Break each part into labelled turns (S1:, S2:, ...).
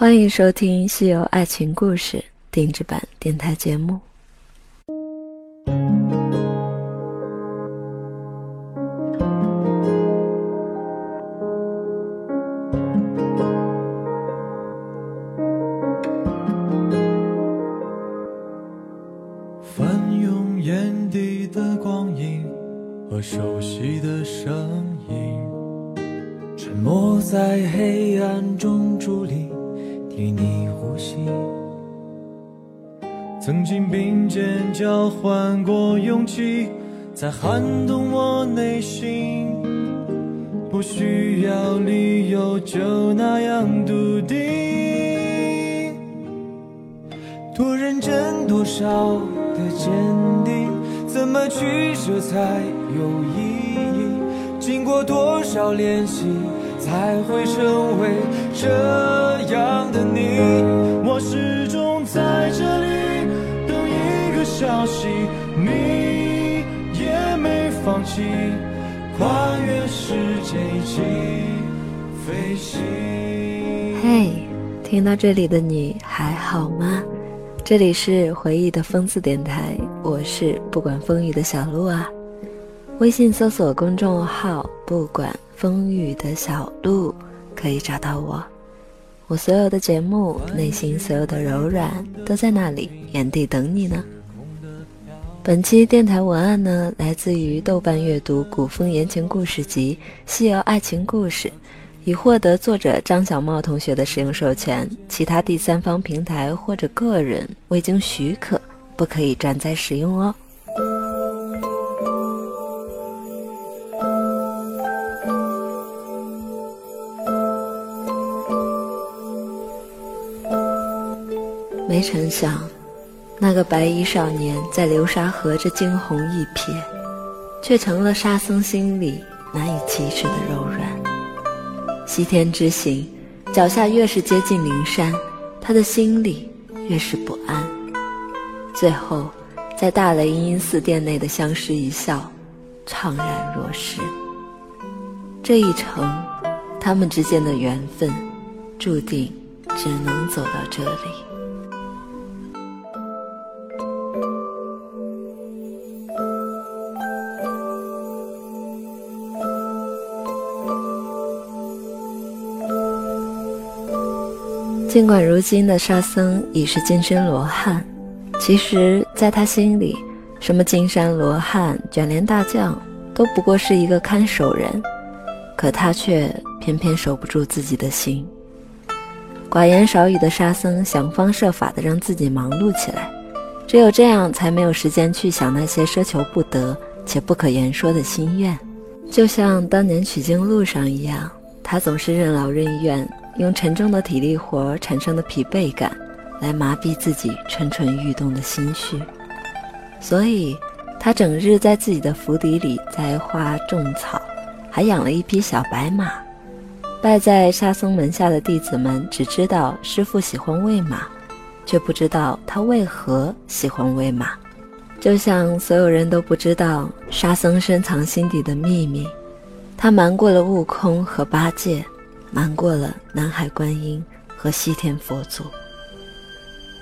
S1: 欢迎收听《西游爱情故事》定制版电台节目。
S2: 过勇气，在撼动我内心。不需要理由，就那样笃定。多认真，多少的坚定，怎么取舍才有意义？经过多少练习，才会成为这样的你？我始终在这里消息，你也没放弃，跨越世界一起飞行。
S1: 嘿，听到这里的你还好吗？这里是回忆的疯子电台，我是不管风雨的小鹿啊。微信搜索公众号“不管风雨的小鹿”，可以找到我。我所有的节目，内心所有的柔软，都在那里原地等你呢。本期电台文案呢，来自于豆瓣阅读古风言情故事集《西游爱情故事》。已获得作者张小茂同学的使用授权，其他第三方平台或者个人未经许可，不可以转载使用哦。没成想，那个白衣少年在流沙河这惊鸿一瞥，却成了沙僧心里难以启齿的柔软。西天之行，脚下越是接近灵山，他的心里越是不安。最后，在大雷音寺殿内的相视一笑，怅然若失。这一程，他们之间的缘分，注定只能走到这里。尽管如今的沙僧已是金身罗汉，其实，在他心里，什么金山罗汉、卷帘大将，都不过是一个看守人。可他却偏偏守不住自己的心。寡言少语的沙僧想方设法的让自己忙碌起来，只有这样，才没有时间去想那些奢求不得且不可言说的心愿。就像当年取经路上一样，他总是任劳任怨。用沉重的体力活产生的疲惫感，来麻痹自己蠢蠢欲动的心绪，所以，他整日在自己的府邸里栽花种草，还养了一匹小白马。拜在沙僧门下的弟子们只知道师傅喜欢喂马，却不知道他为何喜欢喂马。就像所有人都不知道沙僧深藏心底的秘密，他瞒过了悟空和八戒。瞒过了南海观音和西天佛祖。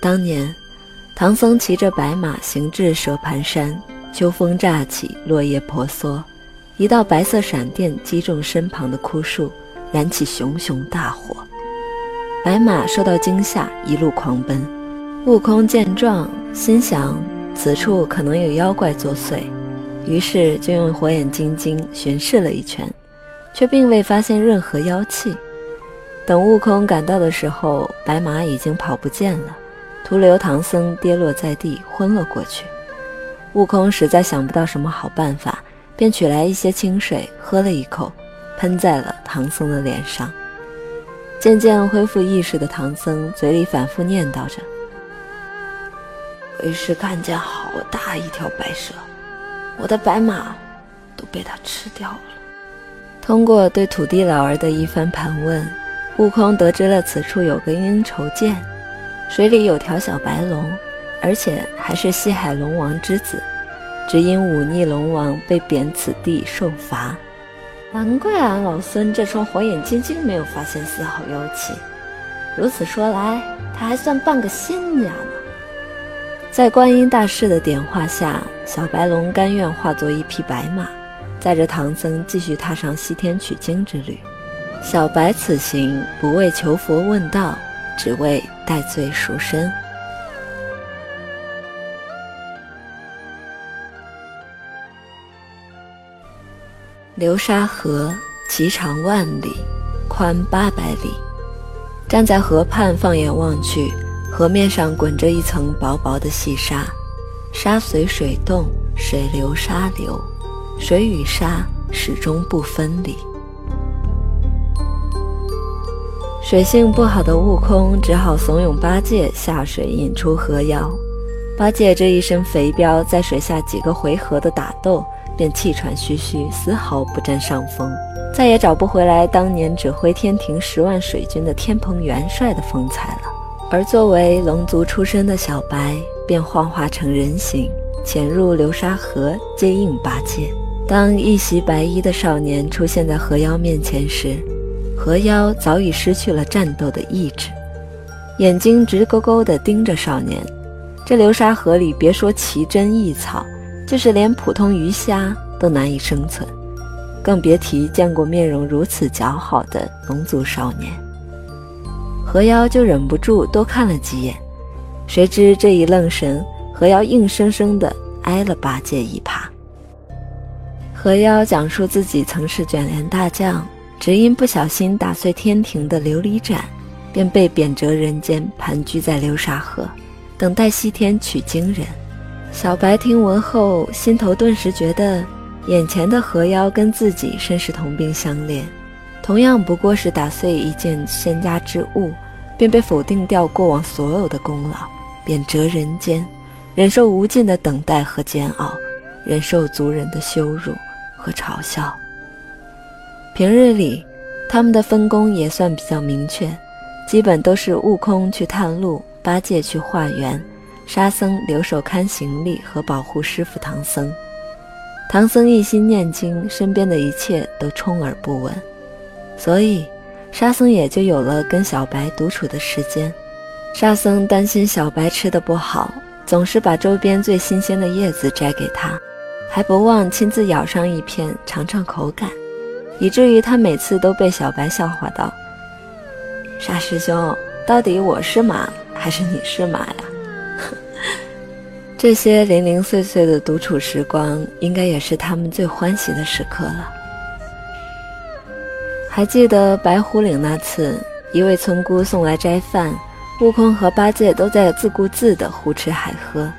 S1: 当年，唐僧骑着白马行至蛇盘山，秋风乍起，落叶婆娑，一道白色闪电击中身旁的枯树，燃起熊熊大火。白马受到惊吓，一路狂奔。悟空见状，心想此处可能有妖怪作祟，于是就用火眼金睛巡视了一圈。却并未发现任何妖气。等悟空赶到的时候，白马已经跑不见了，徒留唐僧跌落在地，昏了过去。悟空实在想不到什么好办法，便取来一些清水，喝了一口，喷在了唐僧的脸上。渐渐恢复意识的唐僧嘴里反复念叨着：“为师看见好大一条白蛇，我的白马都被它吃掉了。”通过对土地老儿的一番盘问，悟空得知了此处有个阴愁涧，水里有条小白龙，而且还是西海龙王之子，只因忤逆龙王被贬此地受罚。难怪俺老孙这双火眼金睛没有发现丝毫妖气。如此说来，他还算半个仙家呢。在观音大士的点化下，小白龙甘愿化作一匹白马，带着唐僧继续踏上西天取经之旅。小白此行不为求佛问道，只为戴罪赎身。流沙河其长万里，宽八百里。站在河畔，放眼望去。河面上滚着一层薄薄的细沙，沙随水动，水流沙流，水与沙始终不分离。水性不好的悟空只好怂恿八戒下水引出河妖。八戒这一身肥膘，在水下几个回合的打斗，便气喘吁吁，丝毫不占上风，再也找不回来当年指挥天庭十万水军的天蓬元帅的风采了。而作为龙族出身的小白，便幻化成人形，潜入流沙河接应八戒。当一袭白衣的少年出现在河妖面前时，河妖早已失去了战斗的意志，眼睛直勾勾地盯着少年。这流沙河里，别说奇珍异草，就是连普通鱼虾都难以生存，更别提见过面容如此姣好的龙族少年。河妖就忍不住多看了几眼，谁知这一愣神，河妖硬生生地挨了八戒一耙。河妖讲述自己曾是卷帘大将，只因不小心打碎天庭的琉璃盏，便被贬谪人间，盘踞在流沙河，等待西天取经人。小白听闻后，心头顿时觉得，眼前的河妖跟自己甚是同病相怜，同样不过是打碎一件仙家之物。便被否定掉过往所有的功劳，贬谪人间，忍受无尽的等待和煎熬，忍受族人的羞辱和嘲笑。平日里，他们的分工也算比较明确，基本都是悟空去探路，八戒去化缘，沙僧留守看行李和保护师傅唐僧。唐僧一心念经，身边的一切都充耳不闻，所以。沙僧也就有了跟小白独处的时间。沙僧担心小白吃的不好，总是把周边最新鲜的叶子摘给他，还不忘亲自咬上一片尝尝口感，以至于他每次都被小白笑话道：“沙师兄，到底我是马还是你是马呀？” 这些零零碎碎的独处时光，应该也是他们最欢喜的时刻了。还记得白虎岭那次，一位村姑送来斋饭，悟空和八戒都在自顾自地胡吃海喝，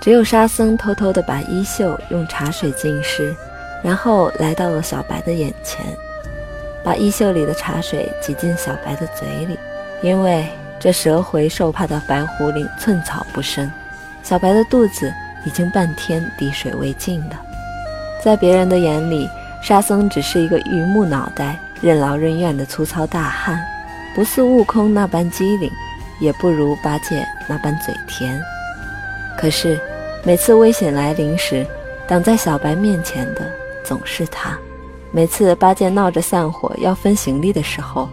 S1: 只有沙僧偷偷地把衣袖用茶水浸湿，然后来到了小白的眼前，把衣袖里的茶水挤进小白的嘴里。因为这蛇回兽怕的白虎岭寸草不生，小白的肚子已经半天滴水未进了。在别人的眼里，沙僧只是一个榆木脑袋。任劳任怨的粗糙大汉，不似悟空那般机灵，也不如八戒那般嘴甜。可是，每次危险来临时，挡在小白面前的总是他；每次八戒闹着散伙要分行李的时候，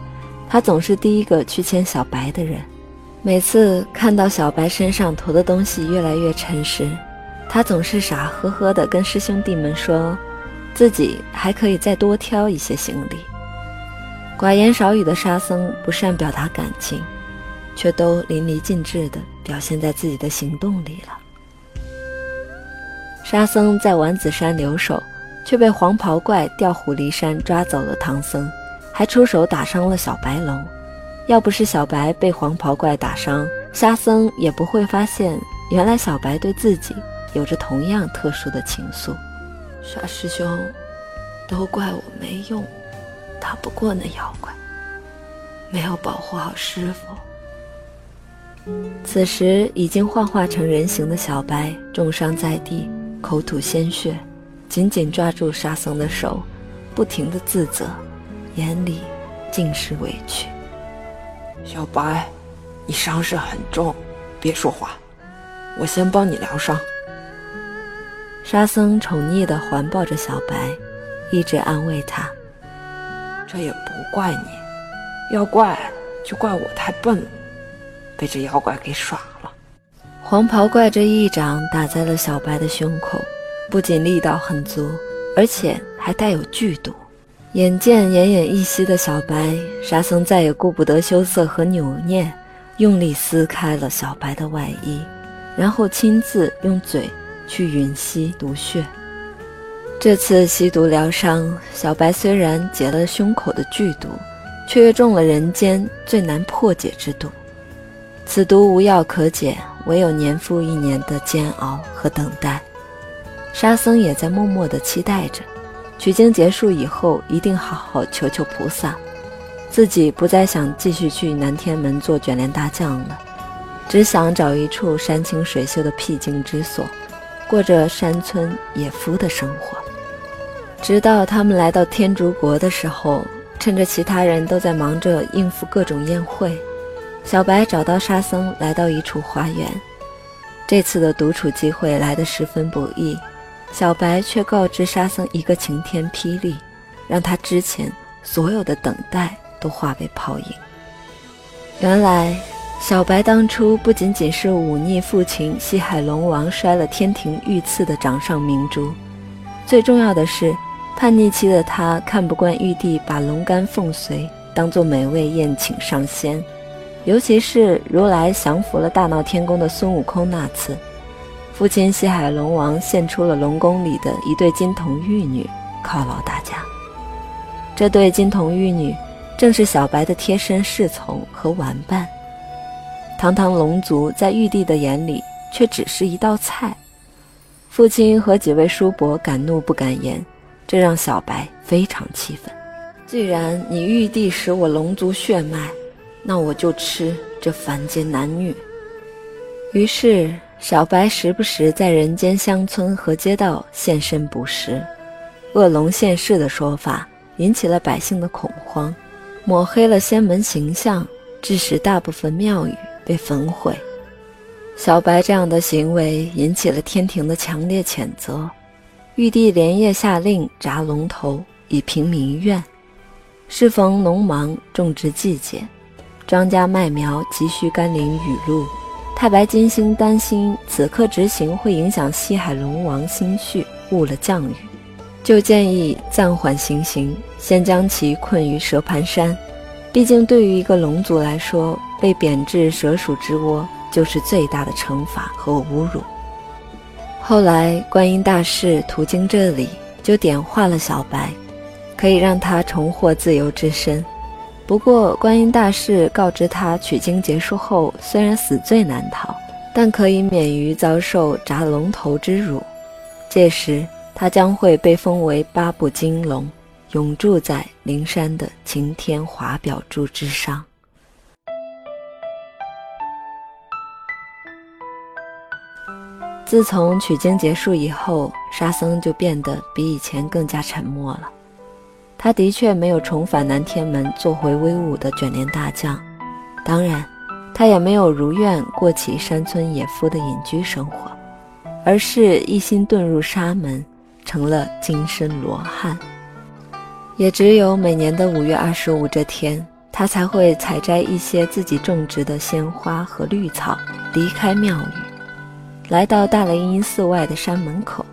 S1: 他总是第一个去牵小白的人；每次看到小白身上驮的东西越来越沉时，他总是傻呵呵地跟师兄弟们说，自己还可以再多挑一些行李。寡言少语的沙僧不善表达感情，却都淋漓尽致地表现在自己的行动里了。沙僧在丸子山留守，却被黄袍怪调虎离山抓走了唐僧，还出手打伤了小白龙。要不是小白被黄袍怪打伤，沙僧也不会发现原来小白对自己有着同样特殊的情愫。沙师兄，都怪我没用。打不过那妖怪，没有保护好师傅。此时已经幻化成人形的小白重伤在地，口吐鲜血，紧紧抓住沙僧的手，不停的自责，眼里尽是委屈。
S3: 小白，你伤势很重，别说话，我先帮你疗伤。
S1: 沙僧宠溺的环抱着小白，一直安慰他。
S3: 这也不怪你，要怪就怪我太笨了，被这妖怪给耍了。
S1: 黄袍怪这一掌打在了小白的胸口，不仅力道很足，而且还带有剧毒。眼见奄奄一息的小白，沙僧再也顾不得羞涩和扭捏，用力撕开了小白的外衣，然后亲自用嘴去吮吸毒血。这次吸毒疗伤，小白虽然解了胸口的剧毒，却中了人间最难破解之毒。此毒无药可解，唯有年复一年的煎熬和等待。沙僧也在默默地期待着，取经结束以后，一定好好求求菩萨，自己不再想继续去南天门做卷帘大将了，只想找一处山清水秀的僻静之所，过着山村野夫的生活。直到他们来到天竺国的时候，趁着其他人都在忙着应付各种宴会，小白找到沙僧，来到一处花园。这次的独处机会来得十分不易，小白却告知沙僧一个晴天霹雳，让他之前所有的等待都化为泡影。原来，小白当初不仅仅是忤逆父亲西海龙王摔了天庭御赐的掌上明珠，最重要的是。叛逆期的他看不惯玉帝把龙肝凤髓当做美味宴请上仙，尤其是如来降服了大闹天宫的孙悟空那次，父亲西海龙王献出了龙宫里的一对金童玉女犒劳大家。这对金童玉女正是小白的贴身侍从和玩伴。堂堂龙族在玉帝的眼里却只是一道菜，父亲和几位叔伯敢怒不敢言。这让小白非常气愤。既然你玉帝使我龙族血脉，那我就吃这凡间男女。于是，小白时不时在人间乡村和街道现身捕食。恶龙现世的说法引起了百姓的恐慌，抹黑了仙门形象，致使大部分庙宇被焚毁。小白这样的行为引起了天庭的强烈谴责。玉帝连夜下令砸龙头，以平民怨。适逢农忙种植季节，庄稼麦苗急需甘霖雨露。太白金星担心此刻执行会影响西海龙王心绪，误了降雨，就建议暂缓行刑，先将其困于蛇盘山。毕竟对于一个龙族来说，被贬至蛇鼠之窝就是最大的惩罚和侮辱。后来，观音大士途经这里，就点化了小白，可以让他重获自由之身。不过，观音大士告知他，取经结束后，虽然死罪难逃，但可以免于遭受砸龙头之辱。届时，他将会被封为八部金龙，永驻在灵山的擎天华表柱之上。自从取经结束以后，沙僧就变得比以前更加沉默了。他的确没有重返南天门做回威武的卷帘大将，当然，他也没有如愿过起山村野夫的隐居生活，而是一心遁入沙门，成了金身罗汉。也只有每年的五月二十五这天，他才会采摘一些自己种植的鲜花和绿草，离开庙宇。来到大雷音寺外的山门口，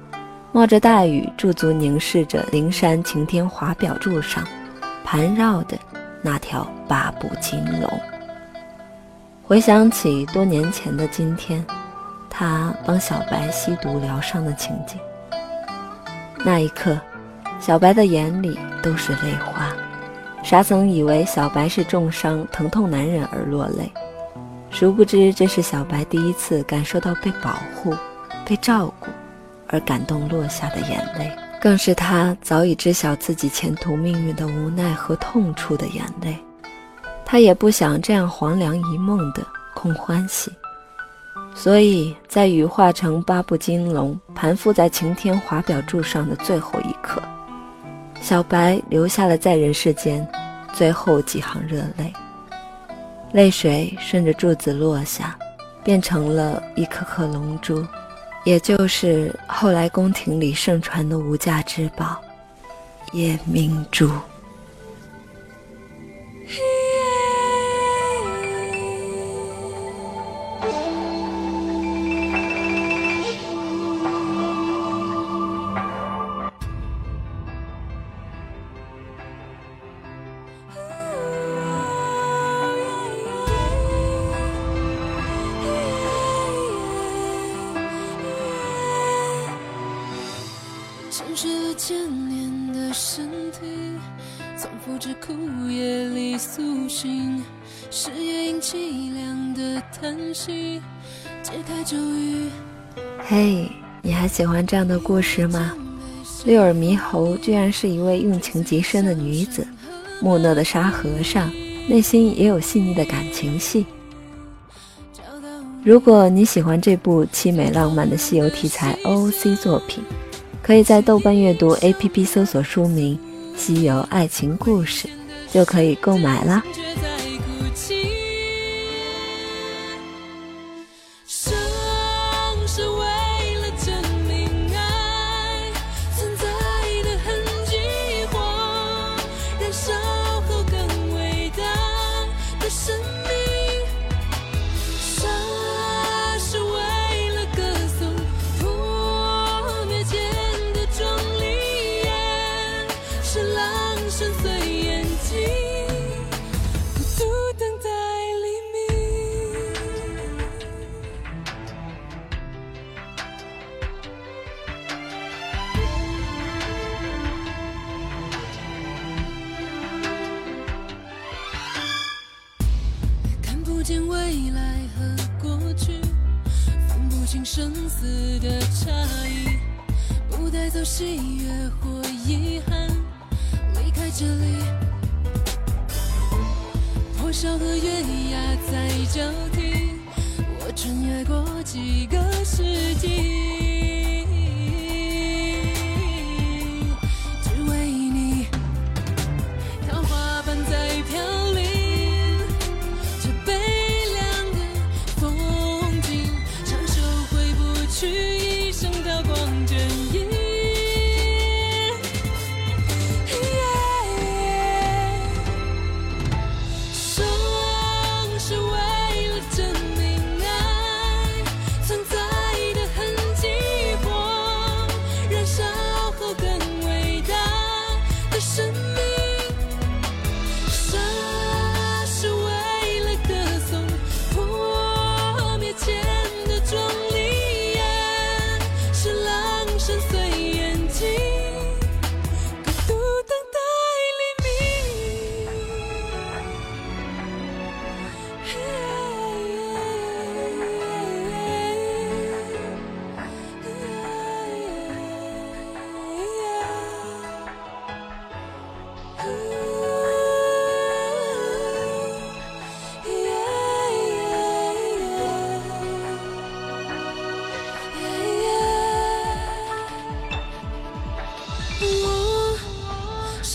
S1: 冒着大雨驻足凝视着灵山擎天华表柱上盘绕的那条八部金龙。回想起多年前的今天，他帮小白吸毒疗伤的情景，那一刻，小白的眼里都是泪花。沙僧以为小白是重伤疼痛难忍而落泪。殊不知，这是小白第一次感受到被保护、被照顾，而感动落下的眼泪，更是他早已知晓自己前途命运的无奈和痛楚的眼泪。他也不想这样黄粱一梦的空欢喜，所以在羽化成八部金龙盘附在擎天华表柱上的最后一刻，小白留下了在人世间最后几行热泪。泪水顺着柱子落下，变成了一颗颗龙珠，也就是后来宫廷里盛传的无价之宝——夜明珠。
S4: 失了千年的身体，从复制枯叶里苏醒，是夜莺凄凉的叹息，解开咒语。
S1: 嘿，你还喜欢这样的故事吗？六耳猕猴居然是一位用情极深的女子，木讷的沙和尚内心也有细腻的感情戏。如果你喜欢这部凄美浪漫的西游题材 OOC 作品，可以在豆瓣阅读 APP 搜索书名《西游爱情故事》，就可以购买啦。
S4: 未来和过去分不清生死的差异不带走喜悦或遗憾离开这里破晓和月牙在交替我穿越过几个世纪。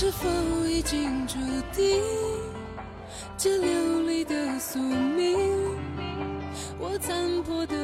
S4: 是否已经注定这流离的宿命？我残破的